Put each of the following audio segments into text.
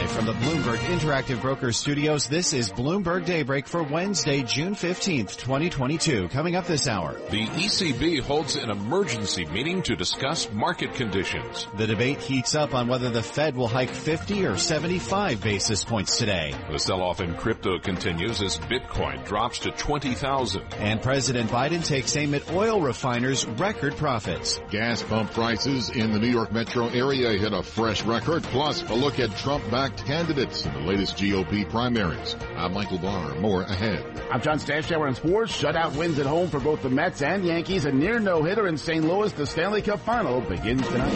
Live from the Bloomberg Interactive Brokers studios, this is Bloomberg Daybreak for Wednesday, June 15th, 2022. Coming up this hour. The ECB holds an emergency meeting to discuss market conditions. The debate heats up on whether the Fed will hike 50 or 75 basis points today. The sell-off in crypto continues as Bitcoin drops to 20,000. And President Biden takes aim at oil refiners' record profits. Gas pump prices in the New York metro area hit a fresh record, plus a look at Trump backed candidates in the latest GOP primaries. I'm Michael Barr. More ahead. I'm John Stashower in sports. Shutout wins at home for both the Mets and Yankees. A near no-hitter in St. Louis. The Stanley Cup final begins tonight.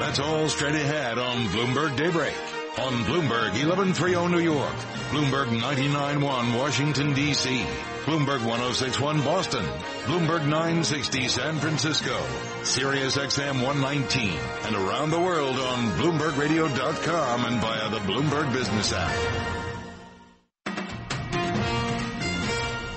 That's all straight ahead on Bloomberg Daybreak. On Bloomberg 1130 New York, Bloomberg 991 Washington DC, Bloomberg 1061 Boston, Bloomberg 960 San Francisco, Sirius XM 119, and around the world on BloombergRadio.com and via the Bloomberg Business app.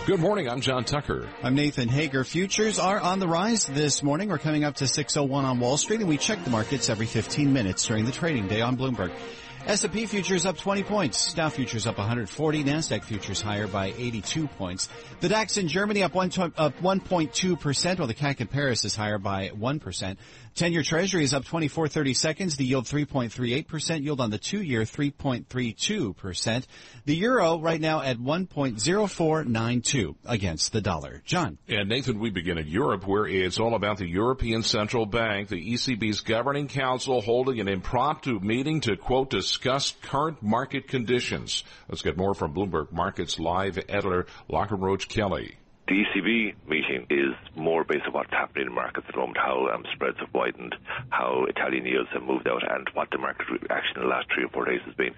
Good morning. I'm John Tucker. I'm Nathan Hager. Futures are on the rise this morning. We're coming up to 601 on Wall Street and we check the markets every 15 minutes during the trading day on Bloomberg. S&P futures up 20 points. Dow futures up 140. Nasdaq futures higher by 82 points. The DAX in Germany up 1, up 1.2%, while the CAC in Paris is higher by 1%. 10-year Treasury is up 24.30 seconds. The yield 3.38%. Yield on the two-year 3.32%. The euro right now at 1.0492 against the dollar. John. And Nathan, we begin in Europe where it's all about the European Central Bank, the ECB's governing council holding an impromptu meeting to quote discuss current market conditions. Let's get more from Bloomberg Markets live editor Lachlan Roach Kelly. The ECB meeting is more based on what's happening in markets at the moment, how um, spreads have widened, how Italian yields have moved out, and what the market reaction in the last three or four days has been.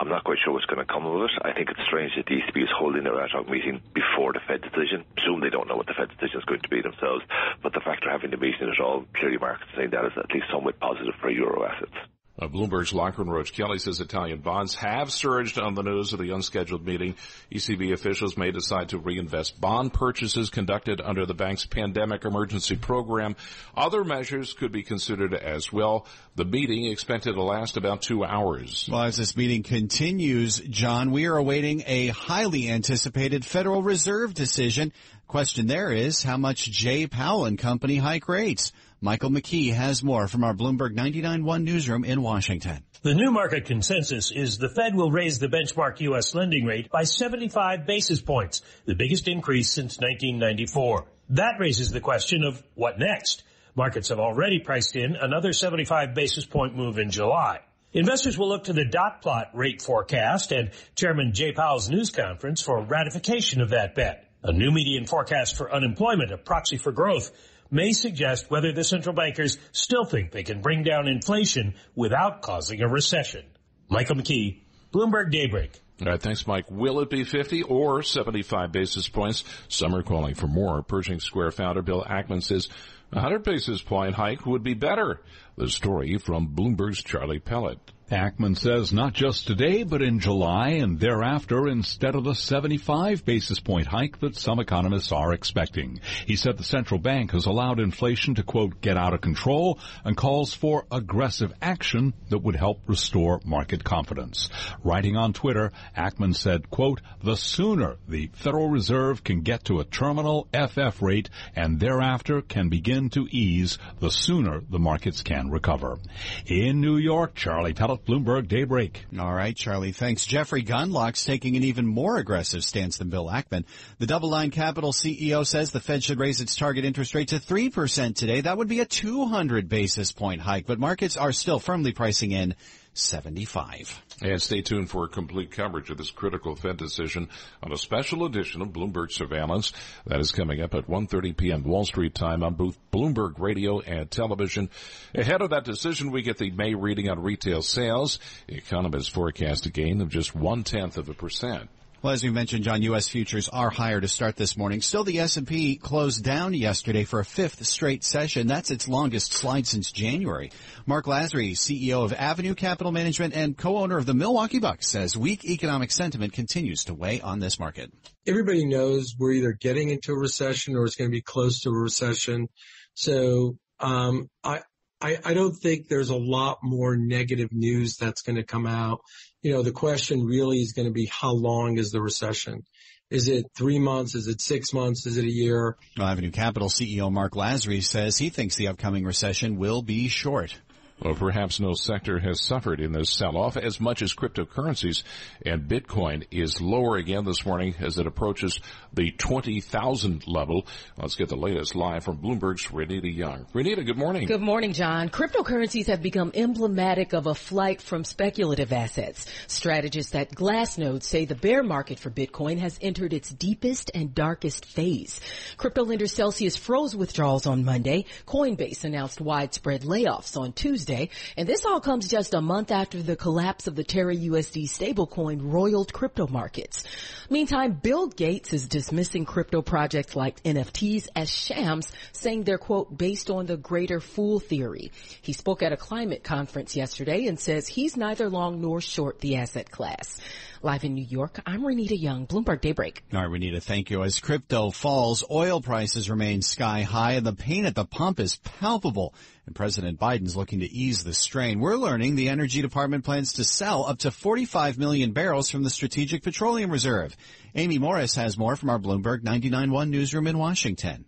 I'm not quite sure what's going to come of it. I think it's strange that the ECB is holding their ad hoc meeting before the Fed decision. Presume they don't know what the Fed decision is going to be themselves, but the fact they're having the meeting at all, clearly markets saying that is at least somewhat positive for euro assets. Uh, Bloomberg's Lachlan Roach Kelly says Italian bonds have surged on the news of the unscheduled meeting. ECB officials may decide to reinvest bond purchases conducted under the bank's pandemic emergency program. Other measures could be considered as well. The meeting expected to last about two hours. Well, as this meeting continues, John, we are awaiting a highly anticipated Federal Reserve decision. Question there is how much Jay Powell and company hike rates. Michael McKee has more from our Bloomberg 99.1 newsroom in Washington. The new market consensus is the Fed will raise the benchmark U.S. lending rate by 75 basis points, the biggest increase since 1994. That raises the question of what next? Markets have already priced in another 75 basis point move in July. Investors will look to the dot plot rate forecast and Chairman Jay Powell's news conference for ratification of that bet. A new median forecast for unemployment, a proxy for growth, may suggest whether the central bankers still think they can bring down inflation without causing a recession. Michael McKee, Bloomberg Daybreak. All right, thanks, Mike. Will it be 50 or 75 basis points? Some are calling for more. Pershing Square founder Bill Ackman says a 100 basis point hike would be better. The story from Bloomberg's Charlie Pellet. Ackman says not just today, but in July and thereafter instead of the 75 basis point hike that some economists are expecting. He said the central bank has allowed inflation to quote, get out of control and calls for aggressive action that would help restore market confidence. Writing on Twitter, Ackman said, quote, the sooner the Federal Reserve can get to a terminal FF rate and thereafter can begin to ease, the sooner the markets can recover. In New York, Charlie Pellet Bloomberg Daybreak. All right, Charlie. Thanks. Jeffrey Gundlach's taking an even more aggressive stance than Bill Ackman. The DoubleLine Capital CEO says the Fed should raise its target interest rate to 3% today. That would be a 200 basis point hike, but markets are still firmly pricing in 75. And stay tuned for complete coverage of this critical Fed decision on a special edition of Bloomberg Surveillance. That is coming up at 1.30 p.m. Wall Street time on both Bloomberg Radio and television. Ahead of that decision, we get the May reading on retail sales. Economists forecast a gain of just one-tenth of a percent. Well, as we mentioned, John, U.S. futures are higher to start this morning. Still, the S&P closed down yesterday for a fifth straight session. That's its longest slide since January. Mark Lasry, CEO of Avenue Capital Management and co-owner of the Milwaukee Bucks, says weak economic sentiment continues to weigh on this market. Everybody knows we're either getting into a recession or it's going to be close to a recession. So, um, I, I, I don't think there's a lot more negative news that's going to come out you know, the question really is going to be how long is the recession? Is it three months? Is it six months? Is it a year? Avenue Capital CEO Mark Lasry says he thinks the upcoming recession will be short. Well, perhaps no sector has suffered in this sell-off as much as cryptocurrencies, and Bitcoin is lower again this morning as it approaches the 20,000 level. Let's get the latest live from Bloomberg's Renita Young. Renita, good morning. Good morning, John. Cryptocurrencies have become emblematic of a flight from speculative assets. Strategists at Glassnode say the bear market for Bitcoin has entered its deepest and darkest phase. Crypto lender Celsius froze withdrawals on Monday. Coinbase announced widespread layoffs on Tuesday. And this all comes just a month after the collapse of the Terra USD stablecoin roiled crypto markets. Meantime, Bill Gates is dismissing crypto projects like NFTs as shams, saying they're quote, based on the greater fool theory. He spoke at a climate conference yesterday and says he's neither long nor short the asset class. Live in New York, I'm Renita Young, Bloomberg Daybreak. All right, Renita, thank you. As crypto falls, oil prices remain sky high and the pain at the pump is palpable. And President Biden's looking to ease the strain. We're learning the Energy Department plans to sell up to 45 million barrels from the Strategic Petroleum Reserve. Amy Morris has more from our Bloomberg 99.1 newsroom in Washington.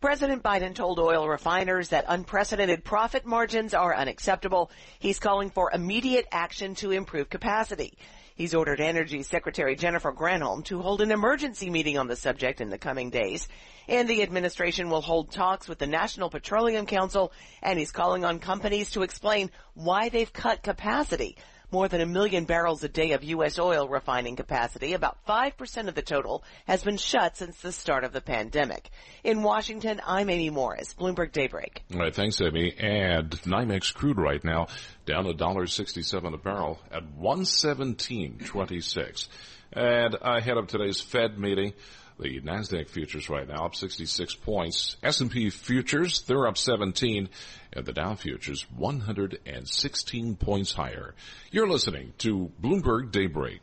President Biden told oil refiners that unprecedented profit margins are unacceptable. He's calling for immediate action to improve capacity. He's ordered Energy Secretary Jennifer Granholm to hold an emergency meeting on the subject in the coming days. And the administration will hold talks with the National Petroleum Council and he's calling on companies to explain why they've cut capacity more than a million barrels a day of U.S. oil refining capacity, about 5% of the total, has been shut since the start of the pandemic. In Washington, I'm Amy Morris, Bloomberg Daybreak. All right, thanks, Amy. And NYMEX crude right now down a dollar sixty-seven a barrel at one seventeen twenty-six. And ahead of today's Fed meeting, the Nasdaq futures right now up 66 points. S&P futures they're up 17, and the Dow futures 116 points higher. You're listening to Bloomberg Daybreak.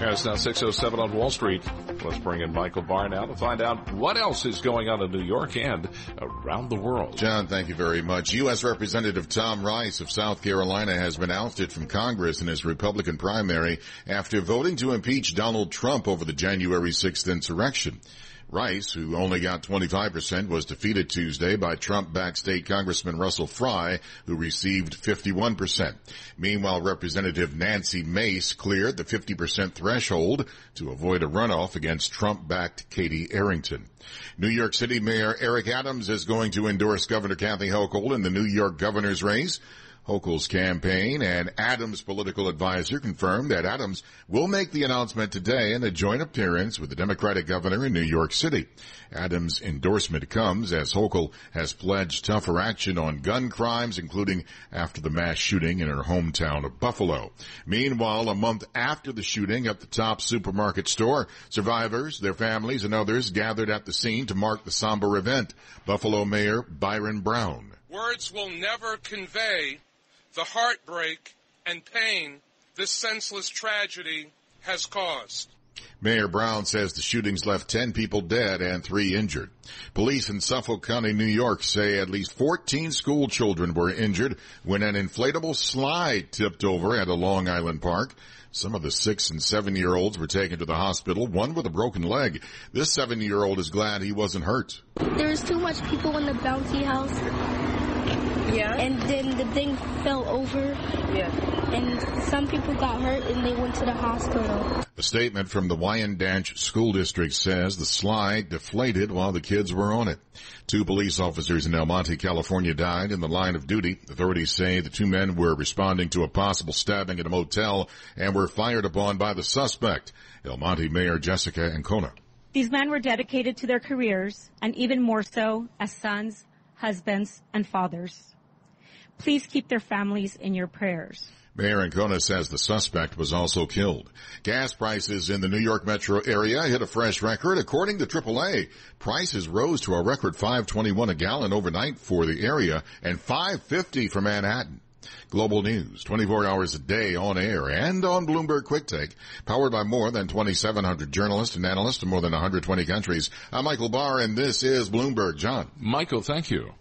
Yeah, it's now 6.07 on Wall Street. Let's bring in Michael Barr now to find out what else is going on in New York and around the world. John, thank you very much. U.S. Representative Tom Rice of South Carolina has been ousted from Congress in his Republican primary after voting to impeach Donald Trump over the January 6th insurrection. Rice, who only got 25%, was defeated Tuesday by Trump-backed state Congressman Russell Fry, who received 51%. Meanwhile, Representative Nancy Mace cleared the 50% threshold to avoid a runoff against Trump-backed Katie Arrington. New York City Mayor Eric Adams is going to endorse Governor Kathy Hochul in the New York governor's race. Hochul's campaign and Adams' political advisor confirmed that Adams will make the announcement today in a joint appearance with the Democratic governor in New York City. Adams' endorsement comes as Hochul has pledged tougher action on gun crimes, including after the mass shooting in her hometown of Buffalo. Meanwhile, a month after the shooting at the top supermarket store, survivors, their families, and others gathered at the scene to mark the somber event. Buffalo Mayor Byron Brown. Words will never convey the heartbreak and pain this senseless tragedy has caused. Mayor Brown says the shootings left 10 people dead and 3 injured. Police in Suffolk County, New York say at least 14 school children were injured when an inflatable slide tipped over at a Long Island park. Some of the six and seven year olds were taken to the hospital, one with a broken leg. This seven year old is glad he wasn't hurt. There was too much people in the bouncy house Yeah. And then the thing fell over. Yeah. And some people got hurt and they went to the hospital. A statement from the Wyandanch School District says the slide deflated while the kids were on it. Two police officers in El Monte, California died in the line of duty. Authorities say the two men were responding to a possible stabbing at a motel and were fired upon by the suspect. El Monte Mayor Jessica Ancona. These men were dedicated to their careers and even more so as sons, husbands, and fathers. Please keep their families in your prayers. Mayor Ancona says the suspect was also killed. Gas prices in the New York metro area hit a fresh record. According to AAA, prices rose to a record 521 a gallon overnight for the area and 550 for Manhattan. Global News, 24 hours a day on air and on Bloomberg Quick Take, powered by more than 2,700 journalists and analysts in more than 120 countries. I'm Michael Barr and this is Bloomberg. John. Michael, thank you.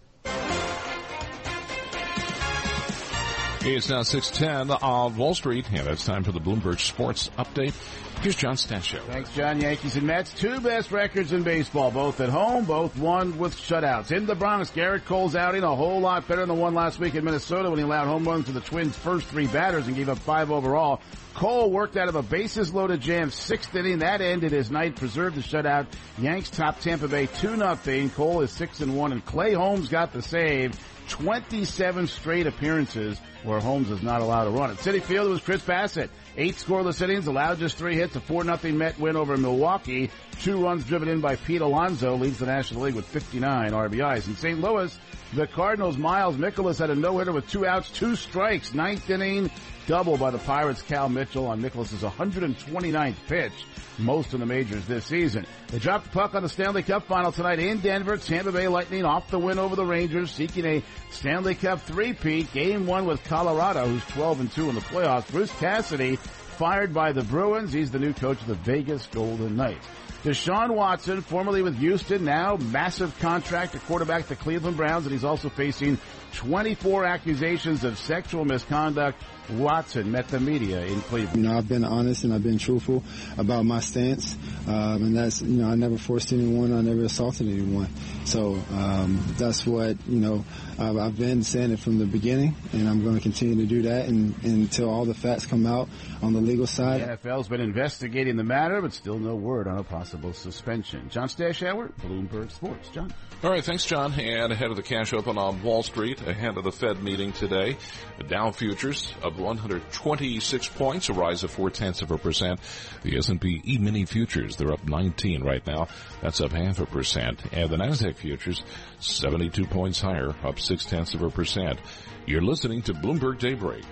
It's now 610 on Wall Street, and it's time for the Bloomberg Sports Update. Here's John Stashow. Thanks, John. Yankees and Mets, two best records in baseball, both at home, both won with shutouts. In the Bronx, Gerrit Cole's outing a whole lot better than the one last week in Minnesota when he allowed home runs to the Twins' first three batters and gave up five overall. Cole worked out of a bases loaded jam sixth inning. That ended his night, preserved the shutout. Yanks top Tampa Bay 2 nothing. Cole is 6 and 1 and Clay Holmes got the save. 27 straight appearances where Holmes is not allowed to run. At Citi Field, it was Chris Bassitt. Eight scoreless innings, allowed just three hits, a 4-0 Met win over Milwaukee. Two runs driven in by Pete Alonso, leads the National League with 59 RBIs. In St. Louis, the Cardinals' Miles Mikolas had a no-hitter with two outs, two strikes, ninth inning, double by the Pirates' Cal Mitchell on Mikolas' 129th pitch most in the majors this season. They dropped the puck on the Stanley Cup final tonight in Denver. Tampa Bay Lightning off the win over the Rangers, seeking a Stanley Cup three-peat. Game one with Colorado, who's 12 and 2 in the playoffs. Bruce Cassidy fired by the Bruins. He's the new coach of the Vegas Golden Knights. Deshaun Watson, formerly with Houston, now massive contract to quarterback the Cleveland Browns, and he's also facing 24 accusations of sexual misconduct. Watson met the media in Cleveland. You know, I've been honest and I've been truthful about my stance, um, and that's you know I never forced anyone, I never assaulted anyone. So um, that's what you know I've, I've, been saying it from the beginning, and I'm going to continue to do that and, until all the facts come out on the legal side. The NFL's been investigating the matter, but still no word on a possible suspension. John Stashower, Bloomberg Sports. John. All right, thanks, John. And ahead of the cash open on Wall Street, ahead of the Fed meeting today, the Dow futures up 126 points, a rise of four tenths of a percent. The S&P E-mini futures, they're up 19 right now. That's up half a percent. And the Nasdaq futures, 72 points higher, up six tenths of a percent. You're listening to Bloomberg Daybreak.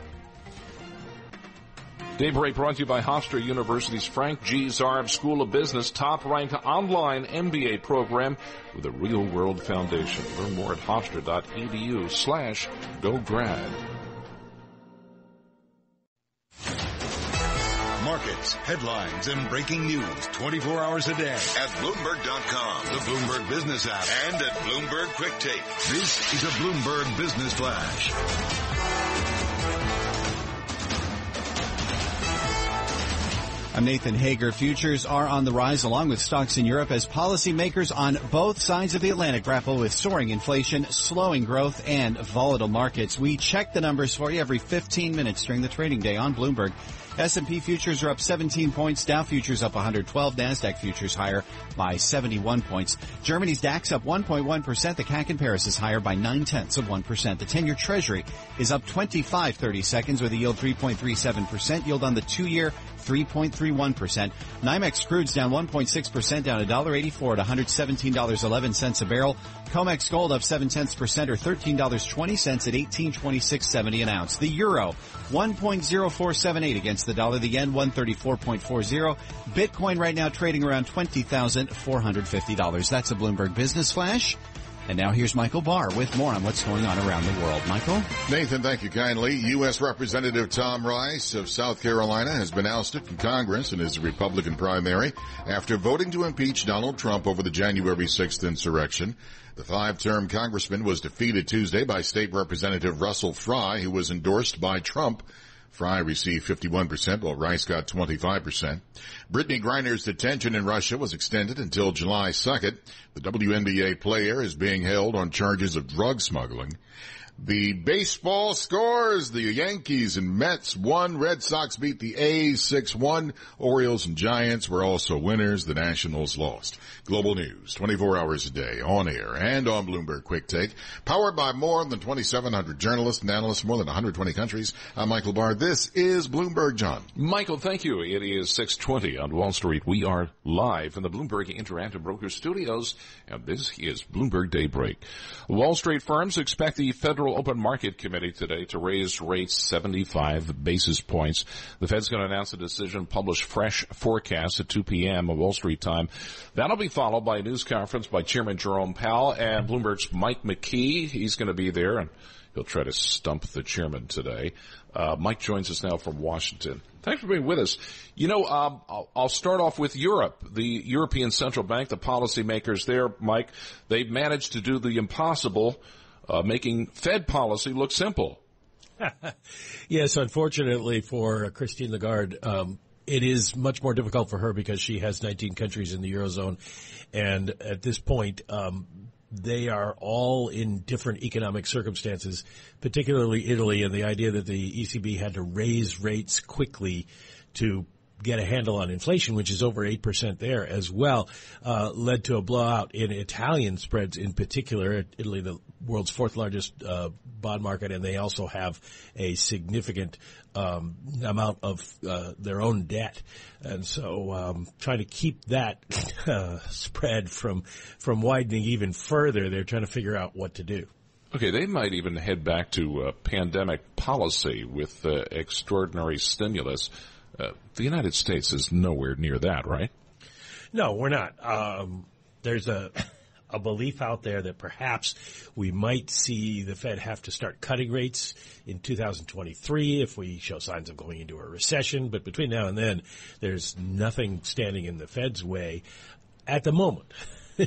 Daybreak brought to you by Hofstra University's Frank G. Zarb School of Business, top ranked online MBA program with a real world foundation. Learn more at hofstra.edu slash go grad. Markets, headlines, and breaking news 24 hours a day at Bloomberg.com, the Bloomberg Business app, and at Bloomberg Quick Take. This is a Bloomberg Business Flash. I'm Nathan Hager. Futures are on the rise along with stocks in Europe as policymakers on both sides of the Atlantic grapple with soaring inflation, slowing growth, and volatile markets. We check the numbers for you every 15 minutes during the trading day on Bloomberg. S&P futures are up 17 points, Dow futures up 112, Nasdaq futures higher by 71 points. Germany's DAX up 1.1%, the CAC in Paris is higher by 9 tenths of 1%. The 10-year treasury is up 25 30 seconds with a yield 3.37%, yield on the 2-year 3.31%. NYMEX crude's down 1.6%, down $1.84 at $117.11 a barrel. COMEX gold up 7 tenths percent or $13.20 at 1826.70 an ounce. The euro 1.0478 against the dollar. The yen 134.40. Bitcoin right now trading around $20,450. That's a Bloomberg Business Flash. And now here's Michael Barr with more on what's going on around the world. Michael? Nathan, thank you kindly. U.S. Representative Tom Rice of South Carolina has been ousted from Congress in his Republican primary after voting to impeach Donald Trump over the January 6th insurrection. The five-term congressman was defeated Tuesday by State Representative Russell Fry, who was endorsed by Trump. Fry received 51%, while Rice got 25%. Brittney Griner's detention in Russia was extended until July 2nd. The WNBA player is being held on charges of drug smuggling. The baseball scores, the Yankees and Mets won, Red Sox beat the A's 6-1, Orioles and Giants were also winners, the Nationals lost. Global News, 24 hours a day, on air and on Bloomberg Quick Take, powered by more than 2,700 journalists and analysts, more than 120 countries. I'm Michael Barr. This is Bloomberg John. Michael, thank you. It is 620 on Wall Street. We are live in the Bloomberg Interactive Brokers studios, and this is Bloomberg Daybreak. Wall Street firms expect the Federal Open Market Committee today to raise rates 75 basis points. The Fed's going to announce a decision, publish fresh forecasts at 2 p.m. Wall Street time. That'll be followed by a news conference by Chairman Jerome Powell and Bloomberg's Mike McKee. He's going to be there and he'll try to stump the chairman today. Uh, Mike joins us now from Washington. Thanks for being with us. You know, um, I'll, I'll, start off with Europe. The European Central Bank, the policymakers there, Mike, they've managed to do the impossible, uh, making Fed policy look simple. yes, unfortunately for Christine Lagarde, um, it is much more difficult for her because she has 19 countries in the eurozone, and at this point, um, they are all in different economic circumstances, particularly Italy, and the idea that the ECB had to raise rates quickly to get a handle on inflation, which is over 8% there as well, uh, led to a blowout in Italian spreads in particular. Italy, the world's fourth largest uh, bond market, and they also have a significant um, amount of uh, their own debt, and so um, trying to keep that uh, spread from from widening even further, they're trying to figure out what to do. Okay, they might even head back to uh, pandemic policy with uh, extraordinary stimulus. Uh, the United States is nowhere near that, right? No, we're not. Um, there's a a belief out there that perhaps we might see the Fed have to start cutting rates in 2023 if we show signs of going into a recession. But between now and then, there's nothing standing in the Fed's way at the moment.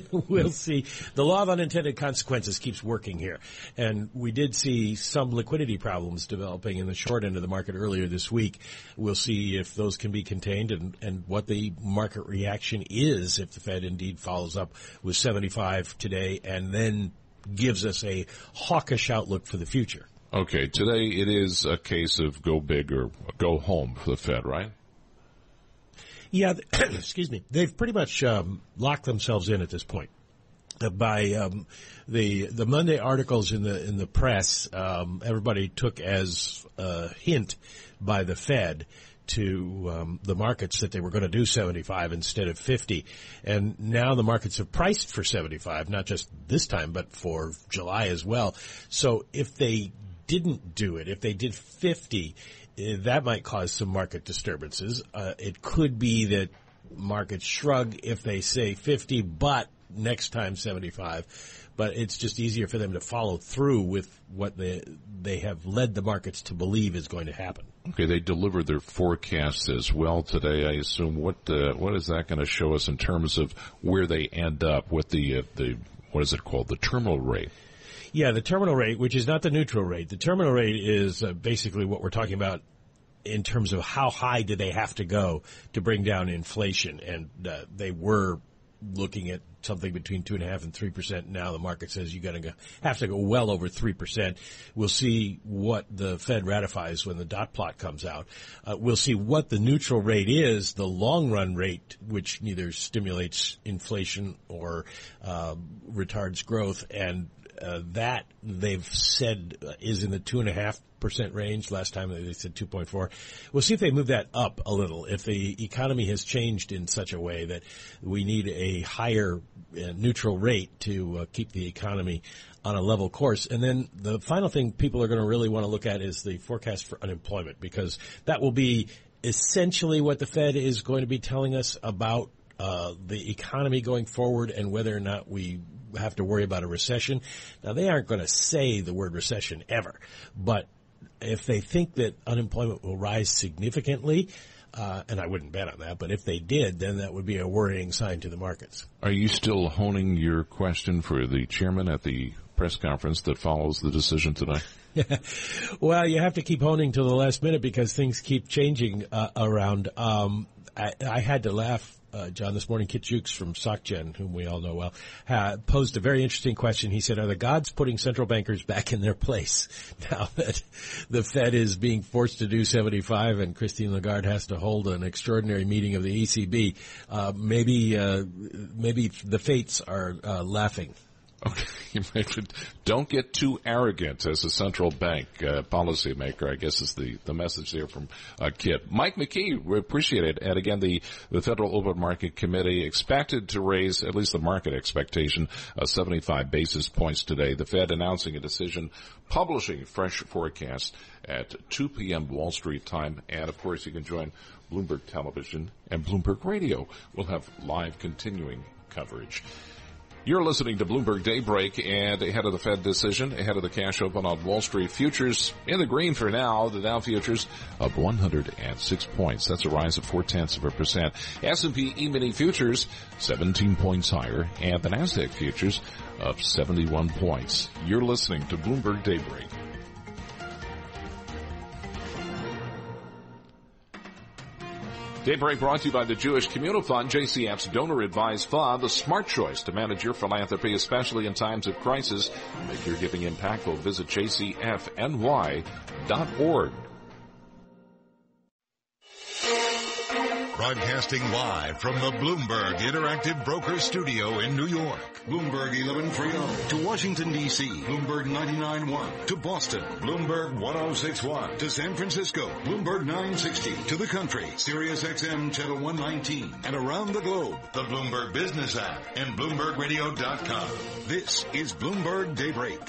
we'll see. The law of unintended consequences keeps working here. And we did see some liquidity problems developing in the short end of the market earlier this week. We'll see if those can be contained and, and what the market reaction is if the Fed indeed follows up with 75 today and then gives us a hawkish outlook for the future. Okay, today it is a case of go big or go home for the Fed, right? Yeah, excuse me. They've pretty much um, locked themselves in at this point. Uh, by um, the the Monday articles in the in the press, um, everybody took as a hint by the Fed to um, the markets that they were going to do 75 instead of 50. And now the markets have priced for 75, not just this time, but for July as well. So if they didn't do it, if they did 50, uh, that might cause some market disturbances. Uh, it could be that markets shrug if they say 50, but next time 75. But it's just easier for them to follow through with what they they have led the markets to believe is going to happen. Okay, they delivered their forecasts as well today. I assume what uh, what is that going to show us in terms of where they end up with the uh, the what is it called the terminal rate? Yeah, the terminal rate, which is not the neutral rate. The terminal rate is uh, basically what we're talking about in terms of how high do they have to go to bring down inflation, and uh, they were looking at something between two and a half and three percent. Now the market says you got to have to go well over three percent. We'll see what the Fed ratifies when the dot plot comes out. Uh, we'll see what the neutral rate is, the long run rate, which neither stimulates inflation or uh, retards growth, and uh, that they've said uh, is in the two and a half percent range. Last time they said 2.4. We'll see if they move that up a little. If the economy has changed in such a way that we need a higher uh, neutral rate to uh, keep the economy on a level course. And then the final thing people are going to really want to look at is the forecast for unemployment because that will be essentially what the Fed is going to be telling us about uh, the economy going forward and whether or not we have to worry about a recession. Now, they aren't going to say the word recession ever, but if they think that unemployment will rise significantly, uh, and I wouldn't bet on that, but if they did, then that would be a worrying sign to the markets. Are you still honing your question for the chairman at the press conference that follows the decision today? well, you have to keep honing till the last minute because things keep changing uh, around. Um, I, I, had to laugh, uh, John, this morning. Kit Juckes from SocGen, whom we all know well, posed a very interesting question. He said, "Are the gods putting central bankers back in their place now that the Fed is being forced to do 75 and Christine Lagarde has to hold an extraordinary meeting of the ECB? Uh, maybe, uh, maybe the fates are uh, laughing." Okay, don't get too arrogant as a central bank uh, policymaker. I guess is the, the message there from uh, Kit. Mike McKee, we appreciate it. And again, the, the Federal Open Market Committee expected to raise at least the market expectation of 75 basis points today. The Fed announcing a decision, publishing fresh forecasts at 2 p.m. Wall Street time. And of course, you can join Bloomberg Television and Bloomberg Radio. We'll have live continuing coverage. You're listening to Bloomberg Daybreak and ahead of the Fed decision, ahead of the cash open on Wall Street futures in the green for now. The Dow futures up 106 points. That's a rise of four tenths of a percent. S&P E-mini futures 17 points higher and the NASDAQ futures up 71 points. You're listening to Bloomberg Daybreak. Daybreak brought to you by the Jewish Communal Fund, JCF's donor advised fund, the smart choice to manage your philanthropy, especially in times of crisis. Make your giving impactful. Visit jcfny.org. Broadcasting live from the Bloomberg Interactive Broker Studio in New York. Bloomberg 1130 to Washington D.C. Bloomberg 99.1 to Boston. Bloomberg 106.1 to San Francisco. Bloomberg 960 to the country. Sirius XM channel 119 and around the globe. The Bloomberg Business app and BloombergRadio.com. This is Bloomberg Daybreak.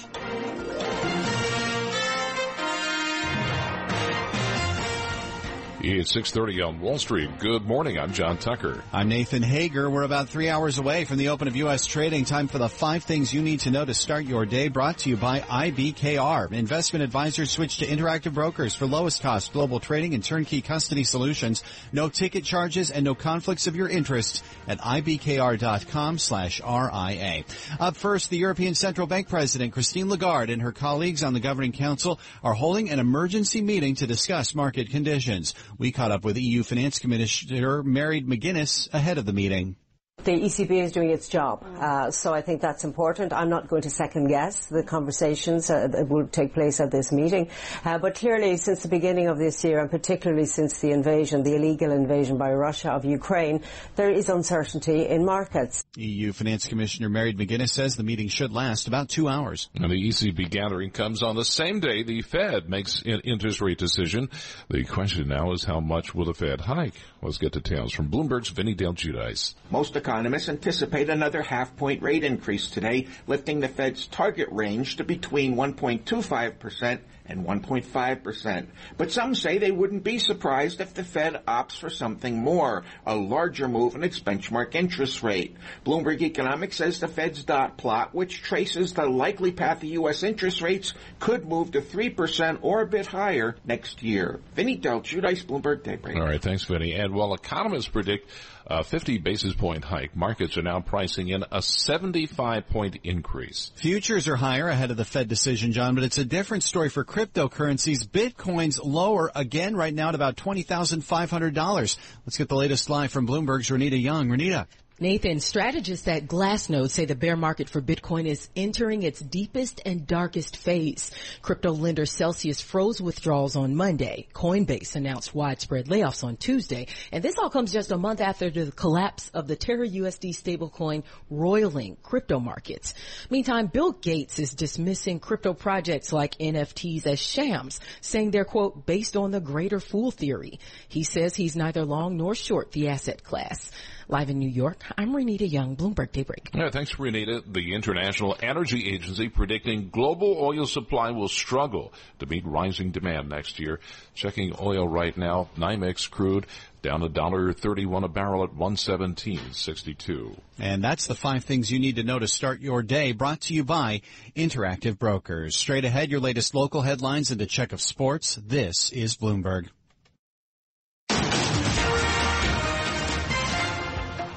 It's 6:30 on Wall Street. Good morning. I'm John Tucker. I'm Nathan Hager. We're about 3 hours away from the open of US trading. Time for the 5 things you need to know to start your day brought to you by IBKR. Investment advisors switch to interactive brokers for lowest cost global trading and turnkey custody solutions. No ticket charges and no conflicts of your interest at IBKR.com slash RIA. Up first, the European Central Bank President Christine Lagarde and her colleagues on the Governing Council are holding an emergency meeting to discuss market conditions. We caught up with EU Finance Commissioner Mairead McGuinness ahead of the meeting the ECB is doing its job. Uh, so I think that's important. I'm not going to second guess the conversations uh, that will take place at this meeting. Uh, but clearly, since the beginning of this year, and particularly since the invasion, the illegal invasion by Russia of Ukraine, there is uncertainty in markets. EU Finance Commissioner Mairead McGuinness says the meeting should last about two hours. And the ECB gathering comes on the same day the Fed makes an interest rate decision. The question now is how much will the Fed hike? Let's get details from Bloomberg's Vinny Del Giudice. Most economists anticipate another half point rate increase today, lifting the Fed's target range to between 1.25% and 1.5%. But some say they wouldn't be surprised if the Fed opts for something more, a larger move in its benchmark interest rate. Bloomberg Economics says the Fed's dot plot, which traces the likely path of U.S. interest rates, could move to 3% or a bit higher next year. Vinny Del Giudice, Bloomberg Daybreak. All right, thanks, Vinny. And while economists predict a 50 basis point hike, markets are now pricing in a 75 point increase. Futures are higher ahead of the Fed decision, John, but it's a different story for cryptocurrencies. Bitcoin's lower again right now at about $20,500. Let's get the latest live from Bloomberg's Renita Young. Renita. Nathan, strategists at Glassnode say the bear market for Bitcoin is entering its deepest and darkest phase. Crypto lender Celsius froze withdrawals on Monday. Coinbase announced widespread layoffs on Tuesday. And this all comes just a month after the collapse of the Terra USD stablecoin roiling crypto markets. Meantime, Bill Gates is dismissing crypto projects like NFTs as shams, saying they're quote, based on the greater fool theory. He says he's neither long nor short the asset class. Live in New York, I'm Renita Young, Bloomberg Daybreak. Yeah, thanks, Renita. The International Energy Agency predicting global oil supply will struggle to meet rising demand next year. Checking oil right now, NYMEX crude down a dollar thirty-one a barrel at one seventeen sixty-two. And that's the five things you need to know to start your day. Brought to you by Interactive Brokers. Straight ahead, your latest local headlines and a check of sports. This is Bloomberg.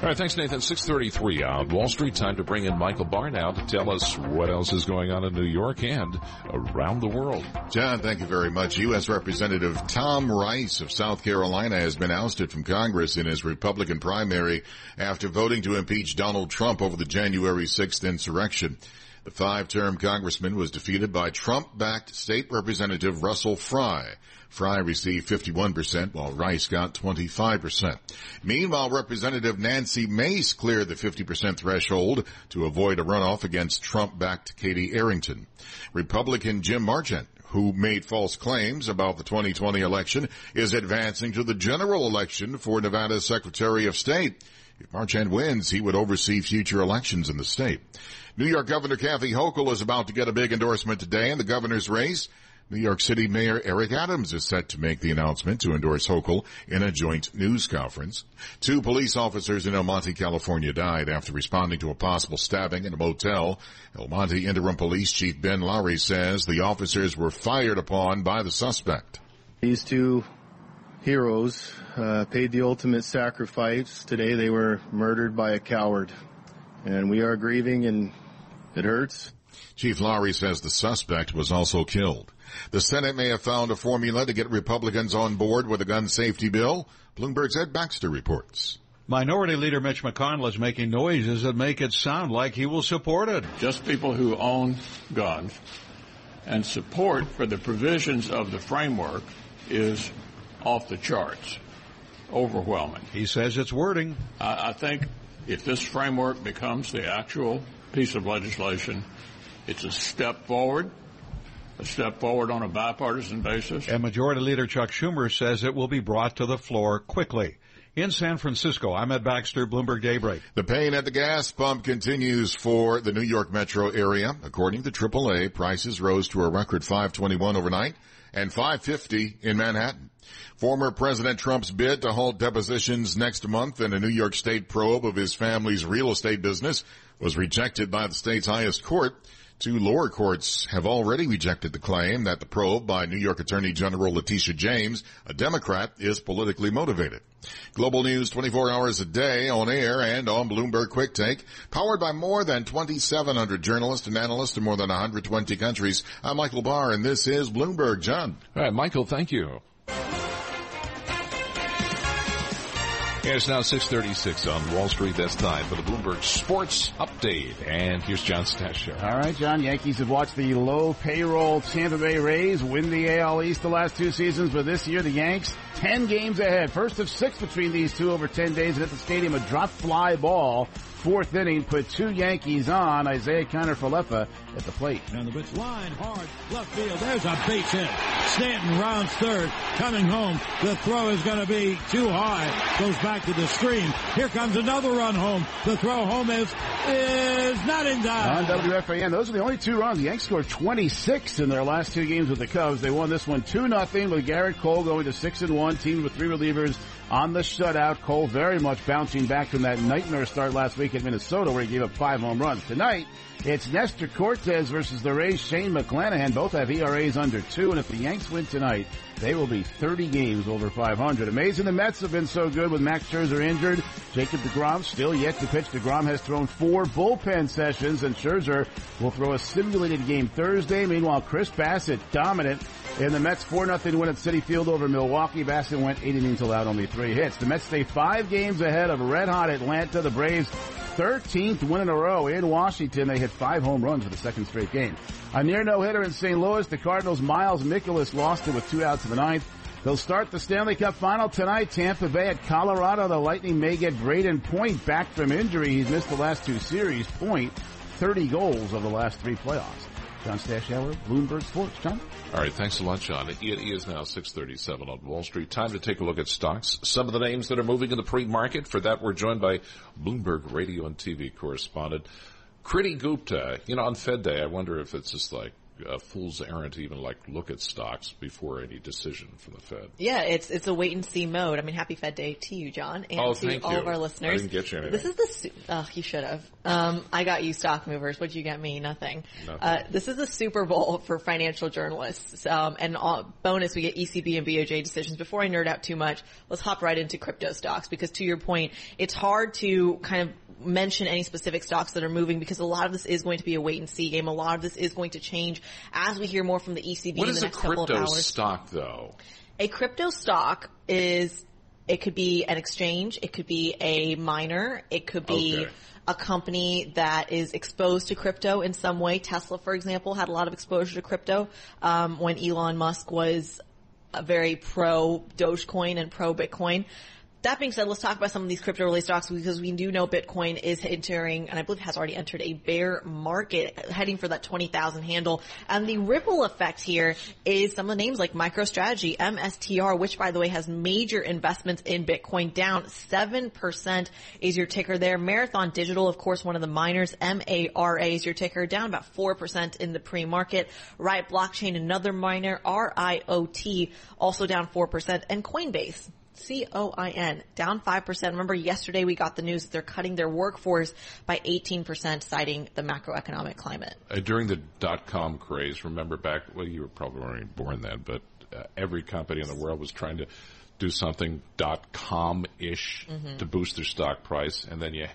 All right, thanks, Nathan. 633 on Wall Street. Time to bring in Michael Barr now to tell us what else is going on in New York and around the world. John, thank you very much. U.S. Representative Tom Rice of South Carolina has been ousted from Congress in his Republican primary after voting to impeach Donald Trump over the January 6th insurrection. The five-term congressman was defeated by Trump-backed state representative Russell Fry. Fry received 51%, while Rice got 25%. Meanwhile, Representative Nancy Mace cleared the 50% threshold to avoid a runoff against Trump-backed Katie Arrington. Republican Jim Marchant who made false claims about the 2020 election, is advancing to the general election for Nevada's Secretary of State. If Marchant wins, he would oversee future elections in the state. New York Governor Kathy Hochul is about to get a big endorsement today in the governor's race. New York City Mayor Eric Adams is set to make the announcement to endorse Hochul in a joint news conference. Two police officers in El Monte, California died after responding to a possible stabbing in a motel. El Monte Interim Police Chief Ben Lowry says the officers were fired upon by the suspect. These two heroes uh, paid the ultimate sacrifice. Today they were murdered by a coward. And we are grieving and it hurts. Chief Lowry says the suspect was also killed. The Senate may have found a formula to get Republicans on board with a gun safety bill. Bloomberg's Ed Baxter reports. Minority Leader Mitch McConnell is making noises that make it sound like he will support it. Just people who own guns and support for the provisions of the framework is off the charts, overwhelming. He says it's wording. I, I think if this framework becomes the actual piece of legislation, it's a step forward a step forward on a bipartisan basis. And Majority Leader Chuck Schumer says it will be brought to the floor quickly. In San Francisco, I'm Ed Baxter, Bloomberg Daybreak. The pain at the gas pump continues for the New York metro area. According to AAA, prices rose to a record 521 overnight and 550 in Manhattan. Former President Trump's bid to halt depositions next month in a New York State probe of his family's real estate business was rejected by the state's highest court. Two lower courts have already rejected the claim that the probe by New York Attorney General Letitia James, a Democrat, is politically motivated. Global News 24 hours a day on air and on Bloomberg Quick Take, powered by more than 2,700 journalists and analysts in more than 120 countries. I'm Michael Barr and this is Bloomberg. John. All right, Michael, thank you. It's now 636 on Wall Street. That's time for the Bloomberg Sports Update. And here's John Stashow. All right, John. Yankees have watched the low payroll Tampa Bay Rays win the AL East the last two seasons, but this year the Yanks 10 games ahead. First of six between these two over 10 days and at the stadium a drop fly ball fourth inning put two Yankees on. Isiah Kiner-Falefa at the plate. And the pitch line hard left field. There's a base hit. Stanton rounds third. Coming home. The throw is going to be too high. Goes back to the screen. Here comes another run home. The throw home is is not in time. On WFAN, those are the only two runs. The Yanks scored 26 in their last two games with the Cubs. They won this one 2 nothing with Gerrit Cole going to 6 and 1. Team with three relievers on the shutout. Cole very much bouncing back from that nightmare start last week in Minnesota where he gave up five home runs. Tonight, it's Nestor Cortes versus the Rays' Shane McClanahan. Both have ERAs under two, and if the Yanks win tonight, they will be 30 games over 500. Amazing the Mets have been so good with Max Scherzer injured. Jacob DeGrom still yet to pitch. DeGrom has thrown four bullpen sessions, and Scherzer will throw a simulated game Thursday. Meanwhile, Chris Bassett dominant in the Mets 4-0 win at Citi Field over Milwaukee. Bassitt went eight innings allowed only three hits. The Mets stay five games ahead of red hot Atlanta. The Braves 13th win in a row in Washington. They hit five home runs for the second straight game. A near no-hitter in St. Louis. The Cardinals' Miles Mikolas lost it with two outs in the ninth. They'll start the Stanley Cup final tonight. Tampa Bay at Colorado. The Lightning may get Brayden Point back from injury. He's missed the last two series. Point, 30 goals over the last three playoffs. John Stashower, Bloomberg Sports. John? All right, thanks a lot, John. It is now 637 on Wall Street. Time to take a look at stocks. Some of the names that are moving in the pre-market. For that, we're joined by Bloomberg radio and TV correspondent Kriti Gupta. You know, on Fed Day, I wonder if it's just like a fool's errand to even like look at stocks before any decision from the Fed. Yeah, it's it's a wait and see mode. I mean, happy Fed Day to you, John, and oh, to all you. of our listeners. I didn't get you anything. This is the su- oh, you should have. Um, I got you stock movers. What'd you get me? Nothing. Nothing. Uh, this is the Super Bowl for financial journalists. Um, and all, bonus, we get ECB and BOJ decisions. Before I nerd out too much, let's hop right into crypto stocks because to your point, it's hard to kind of mention any specific stocks that are moving because a lot of this is going to be a wait and see game. A lot of this is going to change as we hear more from the ECB What in the a next couple of crypto stock though? A crypto stock is, it could be an exchange, it could be a miner, it could be Okay. a company that is exposed to crypto in some way. Tesla, for example, had a lot of exposure to crypto um, when Elon Musk was a very pro Dogecoin and pro Bitcoin. That being said, let's talk about some of these crypto related stocks because we do know Bitcoin is entering, and I believe has already entered a bear market, heading for that 20,000 handle. And the ripple effect here is some of the names like MicroStrategy, MSTR, which by the way has major investments in Bitcoin, down 7% is your ticker there. Marathon Digital, of course, one of the miners, MARA is your ticker, down about 4% in the pre-market. Riot Blockchain, another miner, RIOT, also down 4%, and Coinbase. C-O-I-N, down 5%. Remember yesterday we got the news that they're cutting their workforce by 18%, citing the macroeconomic climate. Uh, during the dot com craze, remember back, well, you were probably already born then, but uh, every company in the world was trying to do something dot com ish Mhm. to boost their stock price, and then you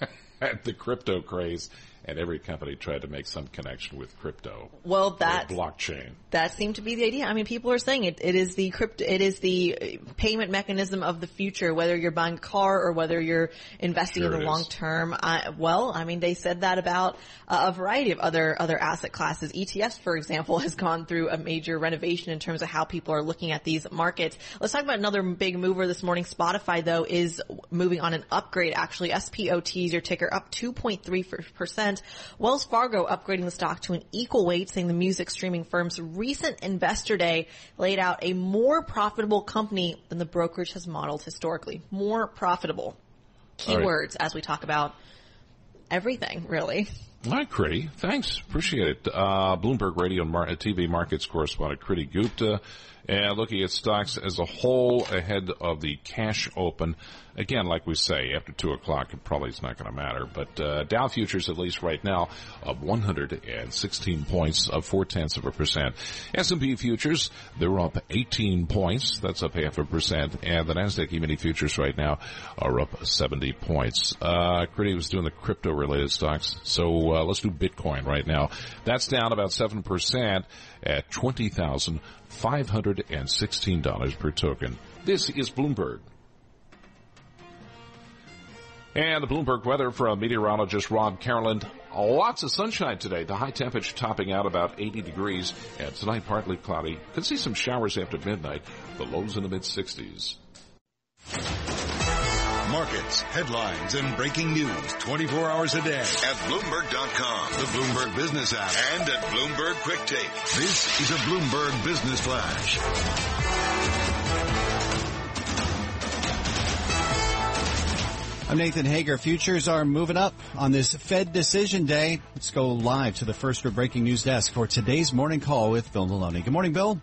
had the crypto craze, and every company tried to make some connection with crypto. Well, that blockchain. that seemed to be the idea. I mean, people are saying it. It is the crypto. It is the payment mechanism of the future. Whether you're buying a car or whether you're investing Sure in the long term. Uh, well, I mean, they said that about uh, a variety of other other asset classes. ETFs, for example, has gone through a major renovation in terms of how people are looking at these markets. Let's talk about another big mover this morning. Spotify, though, is moving on an upgrade. Actually, SPOT is your ticker, up 2.3 percent. Wells Fargo upgrading the stock to an equal weight, saying the music streaming firm's recent investor day laid out a more profitable company than the brokerage has modeled historically. More profitable. All right. Keywords as we talk about everything, really. All right, Kriti. Thanks. Appreciate it. Uh, Bloomberg Radio and Mar- TV markets correspondent Kriti Gupta. And looking at stocks as a whole ahead of the cash open. Again, like we say, after 2 o'clock, it probably is not going to matter. But uh, Dow futures, at least right now, of 116 points, of four tenths of a percent. S&P futures, they're up 18 points. That's up half a percent. And the Nasdaq E-mini futures right now are up 70 points. Uh, Kriti was doing the crypto-related stocks. So uh, let's do Bitcoin right now. That's down about 7% at $20,516 per token. This is Bloomberg. And the Bloomberg weather from meteorologist Rob Carolan. Lots of sunshine today. The high temperature topping out about 80 degrees. And tonight partly cloudy. Could see some showers after midnight. The lows in the mid 60s. Markets, headlines, and breaking news 24 hours a day at Bloomberg.com, the Bloomberg Business app, and at Bloomberg Quick Take. This is a Bloomberg Business Flash. I'm Nathan Hager. Futures are moving up on this Fed decision day. Let's go live to the first breaking news desk for today's morning call with Bill Maloney. Good morning, Bill.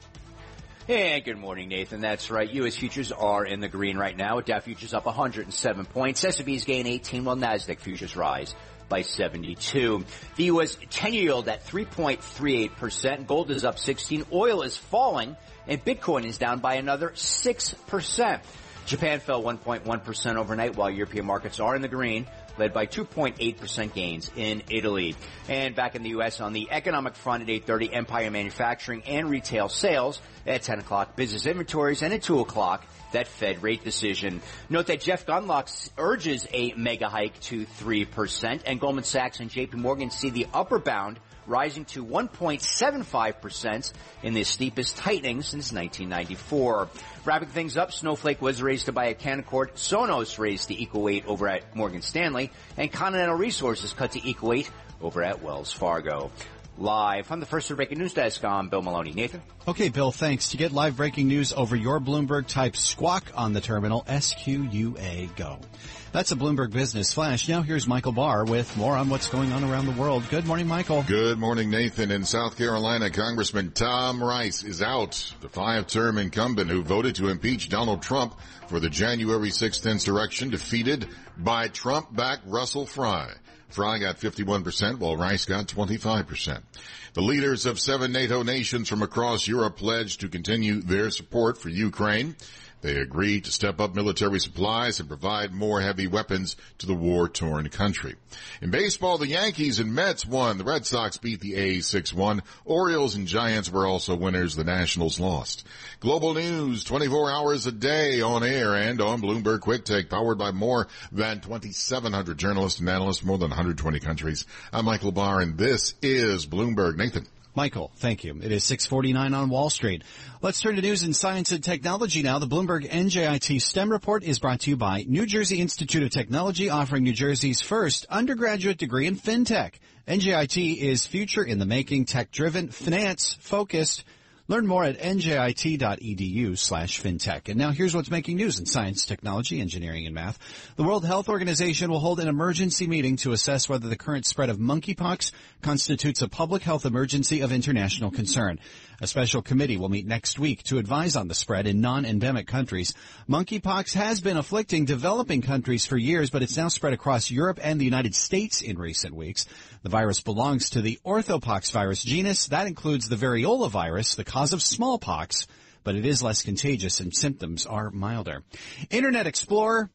Hey, good morning, Nathan. That's right. U.S. futures are in the green right now. Dow futures up 107 points. S&P's gain 18, while Nasdaq futures rise by 72. The U.S. 10-year yield at 3.38%. Gold is up 16. Oil is falling, and Bitcoin is down by another 6%. Japan fell 1.1% overnight, while European markets are in the green, led by 2.8% gains in Italy. And back in the U.S. on the economic front at 8.30, Empire Manufacturing and Retail Sales. At 10 o'clock, business inventories. And at 2 o'clock, that Fed rate decision. Note that Jeff Gundlach urges a mega hike to 3%, and Goldman Sachs and JP Morgan see the upper bound rising to 1.75% in the steepest tightening since 1994. Wrapping things up, Snowflake was raised to buy at Canaccord, Sonos raised to equal weight over at Morgan Stanley, and Continental Resources cut to equal weight over at Wells Fargo. Live from the first breaking news desk. I'm Bill Maloney. Nathan. Okay, Bill. Thanks. To get live breaking news over your Bloomberg, type squawk on the terminal. S Q U A go. That's a Bloomberg Business Flash. Now here's Michael Barr with more on what's going on around the world. Good morning, Michael. Good morning, Nathan. In South Carolina, Congressman Tom Rice is out. The five-term incumbent who voted to impeach Donald Trump for the January 6th insurrection defeated by Trump-backed Russell Fry. Fry got 51% while Rice got 25%. The leaders of seven NATO nations from across Europe pledged to continue their support for Ukraine. They agreed to step up military supplies and provide more heavy weapons to the war-torn country. In baseball, the Yankees and Mets won. The Red Sox beat the A's 6-1. Orioles and Giants were also winners. The Nationals lost. Global news 24 hours a day on air and on Bloomberg Quick Take powered by more than 2,700 journalists and analysts, from more than 120 countries. I'm Michael Barr and this is Bloomberg. Nathan. Michael, thank you. It is 649 on Wall Street. Let's turn to news in science and technology now. The Bloomberg NJIT STEM report is brought to you by New Jersey Institute of Technology, offering New Jersey's first undergraduate degree in fintech. NJIT is future in the making, tech driven, finance focused, Learn more at njit.edu slash fintech. And now here's what's making news in science, technology, engineering, and math. The World Health Organization will hold an emergency meeting to assess whether the current spread of monkeypox constitutes a public health emergency of international concern. A special committee will meet next week to advise on the spread in non-endemic countries. Monkeypox has been afflicting developing countries for years, but it's now spread across Europe and the United States in recent weeks. The virus belongs to the orthopox virus genus. That includes the variola virus, the cause of smallpox, but it is less contagious and symptoms are milder. Internet Explorer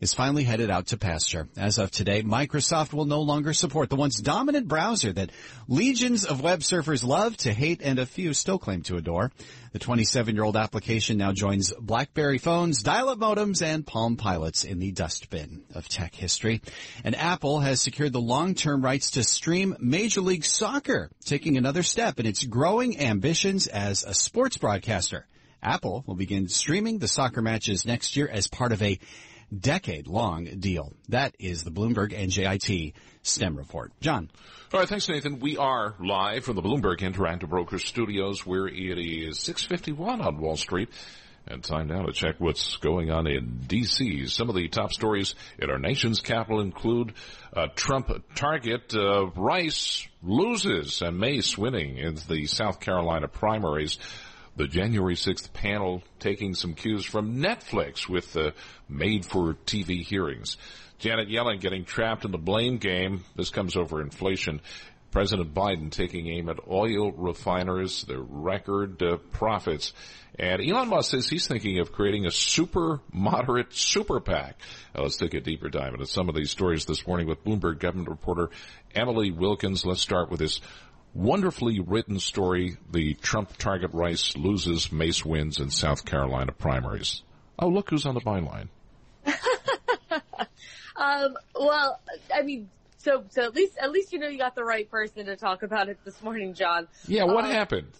is finally headed out to pasture. As of today, Microsoft will no longer support the once dominant browser that legions of web surfers love to hate and a few still claim to adore. The 27-year-old application now joins BlackBerry phones, dial-up modems, and Palm Pilots in the dustbin of tech history. And Apple has secured the long-term rights to stream Major League Soccer, taking another step in its growing ambitions as a sports broadcaster. Apple will begin streaming the soccer matches next year as part of a decade-long deal. That is the Bloomberg NJIT STEM report. John. All right, thanks, Nathan. We are live from the Bloomberg Interactive Brokers studios where it is 651 on Wall Street. And time now to check what's going on in D.C. Some of the top stories in our nation's capital include Trump target uh, Rice loses and Mace winning in the South Carolina primaries the January 6th panel taking some cues from Netflix with the made for TV hearings. Janet Yellen getting trapped in the blame game. This comes over inflation. President Biden taking aim at oil refiners, their record uh, profits. And Elon Musk says he's thinking of creating a super moderate super PAC. Now, let's take a deeper dive into some of these stories this morning with Bloomberg government reporter Emily Wilkins. Let's start with this wonderfully written story. The Trump target Rice loses, Mace wins in South Carolina primaries. Oh, look who's on the byline. um, well, I mean, so so at least at least you know you got the right person to talk about it this morning, John. Yeah, what um, happened?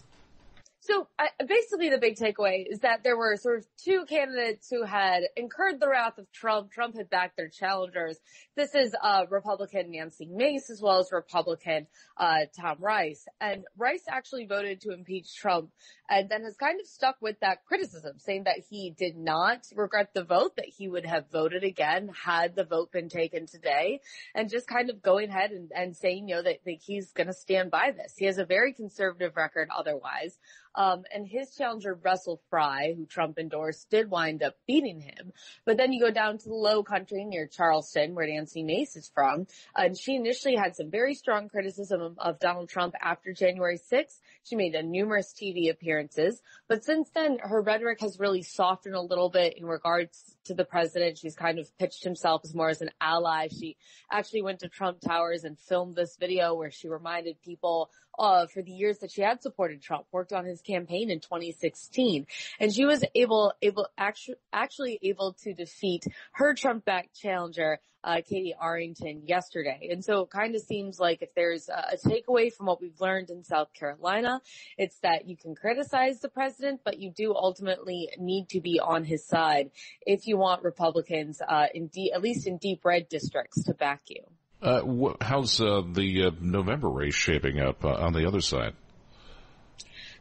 So uh, basically, the big takeaway is that there were sort of two candidates who had incurred the wrath of Trump. Trump had backed their challengers. This is uh, Republican Nancy Mace as well as Republican uh, Tom Rice. And Rice actually voted to impeach Trump and then has kind of stuck with that criticism, saying that he did not regret the vote, that he would have voted again had the vote been taken today, and just kind of going ahead and, and saying, you know, that, that he's going to stand by this. He has a very conservative record otherwise. Um, and his challenger, Russell Fry, who Trump endorsed, did wind up beating him. But then you go down to the low country near Charleston, where Nancy Mace is from, and she initially had some very strong criticism of, Donald Trump after January 6th. She made numerous TV appearances, but since then, her rhetoric has really softened a little bit in regards to the president. She's kind of pitched himself as more as an ally. She actually went to Trump Towers and filmed this video where she reminded people uh, for the years that she had supported Trump, worked on his campaign in 2016, and she was able able actually actually able to defeat her Trump-backed challenger uh, Katie Arrington yesterday. And so it kind of seems like if there's a, a takeaway from what we've learned in South Carolina, it's that you can criticize the president, but you do ultimately need to be on his side if you want Republicans, uh, in de- at least in deep red districts to back you. Uh, wh- how's uh, the uh, November race shaping up uh, on the other side?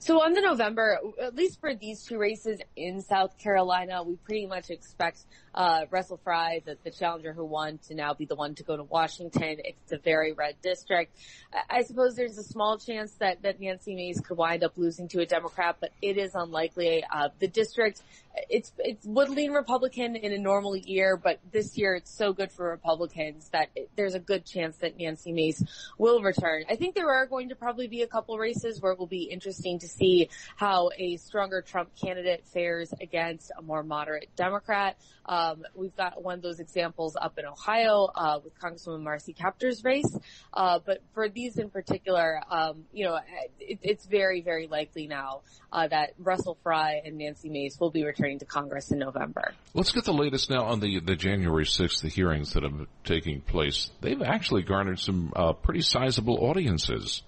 So on the November, at least for these two races in South Carolina, we pretty much expect uh, Russell Fry, the, the challenger who won, to now be the one to go to Washington. It's a very red district. I, suppose there's a small chance that, that Nancy Mace could wind up losing to a Democrat, but it is unlikely. Uh, the district, it's it would lean Republican in a normal year, but this year it's so good for Republicans that it, there's a good chance that Nancy Mace will return. I think there are going to probably be a couple races where it will be interesting to see how a stronger Trump candidate fares against a more moderate Democrat. Um, we've got one of those examples up in Ohio uh, with Congresswoman Marcy Kaptur's race, uh, but for these in particular, um, you know, it, it's very, very likely now uh, that Russell Fry and Nancy Mace will be returning to Congress in November. Let's get the latest now on the the January sixth the hearings that have taking place. They've actually garnered some uh, pretty sizable audiences.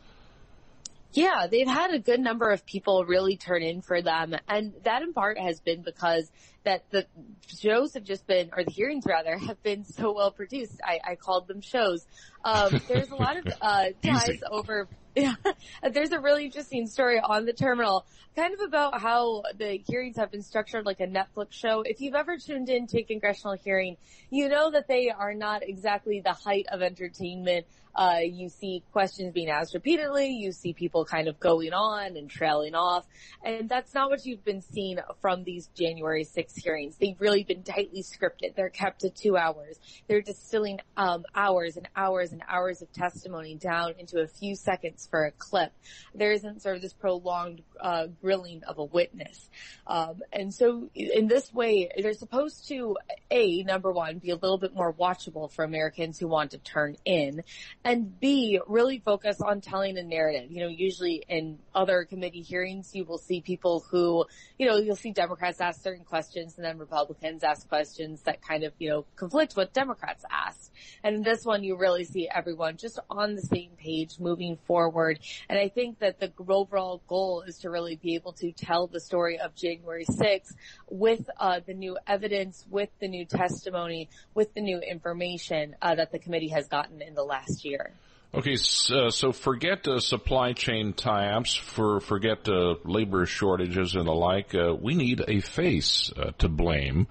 Yeah, they've had a good number of people really turn in for them. And that in part has been because that the shows have just been, or the hearings rather, have been so well produced. I, I called them shows. Um, there's a lot of, uh, ties over, yeah, there's a really interesting story on the terminal, kind of about how the hearings have been structured like a Netflix show. If you've ever tuned in to a congressional hearing, you know that they are not exactly the height of entertainment. Uh, you see questions being asked repeatedly. You see people kind of going on and trailing off. And that's not what you've been seeing from these January 6 hearings. They've really been tightly scripted. They're kept to two hours. They're distilling, um, hours and hours and hours of testimony down into a few seconds for a clip. There isn't sort of this prolonged, uh, grilling of a witness. Um, and so in this way, they're supposed to, A, number one, be a little bit more watchable for Americans who want to turn in and B, really focus on telling a narrative. You know, usually in other committee hearings, you will see people who, you know, you'll see Democrats ask certain questions and then Republicans ask questions that kind of, you know, conflict what Democrats ask. And in this one, you really see everyone just on the same page moving forward. And I think that the overall goal is to really be able to tell the story of January 6th with uh, the new evidence, with the new testimony, with the new information uh, that the committee has gotten in the last year. Okay, so, uh, so forget uh, supply chain tie-ups, for forget uh, labor shortages and the like. Uh, we need a face uh, to blame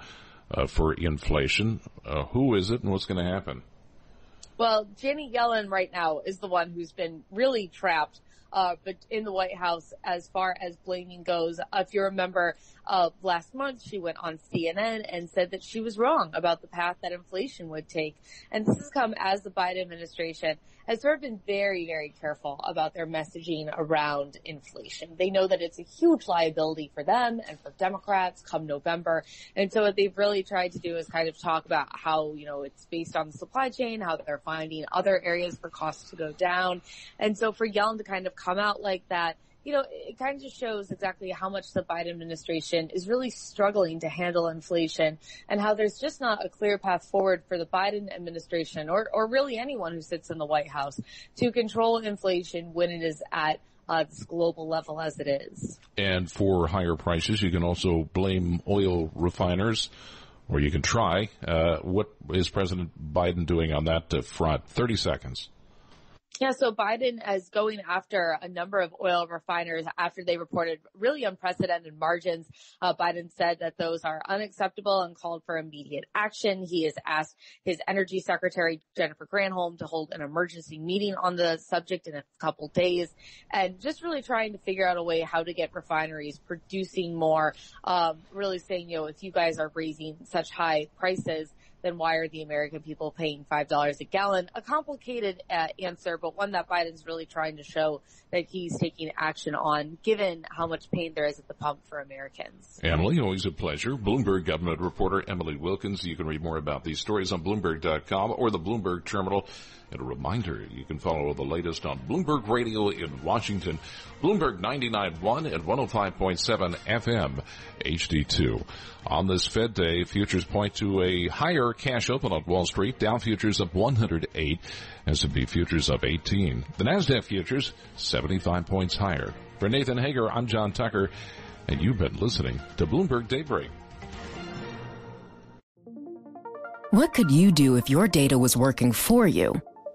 uh, for inflation. who is it, and what's going to happen? Well, Janet Yellen right now is the one who's been really trapped uh, but in the White House as far as blaming goes. Uh, if you remember, uh, last month she went on CNN and said that she was wrong about the path that inflation would take. And this has come as the Biden administration has sort of been very, very careful about their messaging around inflation. They know that it's a huge liability for them and for Democrats come November. And so what they've really tried to do is kind of talk about how, you know, it's based on the supply chain, how they're finding other areas for costs to go down. And so for Yellen to kind of come out like that, you know, it kind of just shows exactly how much the Biden administration is really struggling to handle inflation and how there's just not a clear path forward for the Biden administration or, or really anyone who sits in the White House to control inflation when it is at uh, this global level as it is. And for higher prices, you can also blame oil refiners or you can try. Uh, what is President Biden doing on that uh, front? 30 seconds. Yeah, so Biden is going after a number of oil refiners after they reported really unprecedented margins. Uh, Biden said that those are unacceptable and called for immediate action. He has asked his energy secretary, Jennifer Granholm, to hold an emergency meeting on the subject in a couple days and just really trying to figure out a way how to get refineries producing more. Um, really saying, you know, if you guys are raising such high prices, then why are the American people paying $5 a gallon? A complicated uh, answer, but one that Biden's really trying to show that he's taking action on, given how much pain there is at the pump for Americans. Emily, always a pleasure. Bloomberg government reporter Emily Wilkins. You can read more about these stories on Bloomberg.com or the Bloomberg terminal. And a reminder, you can follow the latest on Bloomberg Radio in Washington, Bloomberg 99.1 and 105.7 FM HD2. On this Fed day, futures point to a higher cash open on Wall Street. Dow futures up 108, S&P futures up 18. The Nasdaq futures 75 points higher. For Nathan Hager, I'm John Tucker, and you've been listening to Bloomberg Daybreak. What could you do if your data was working for you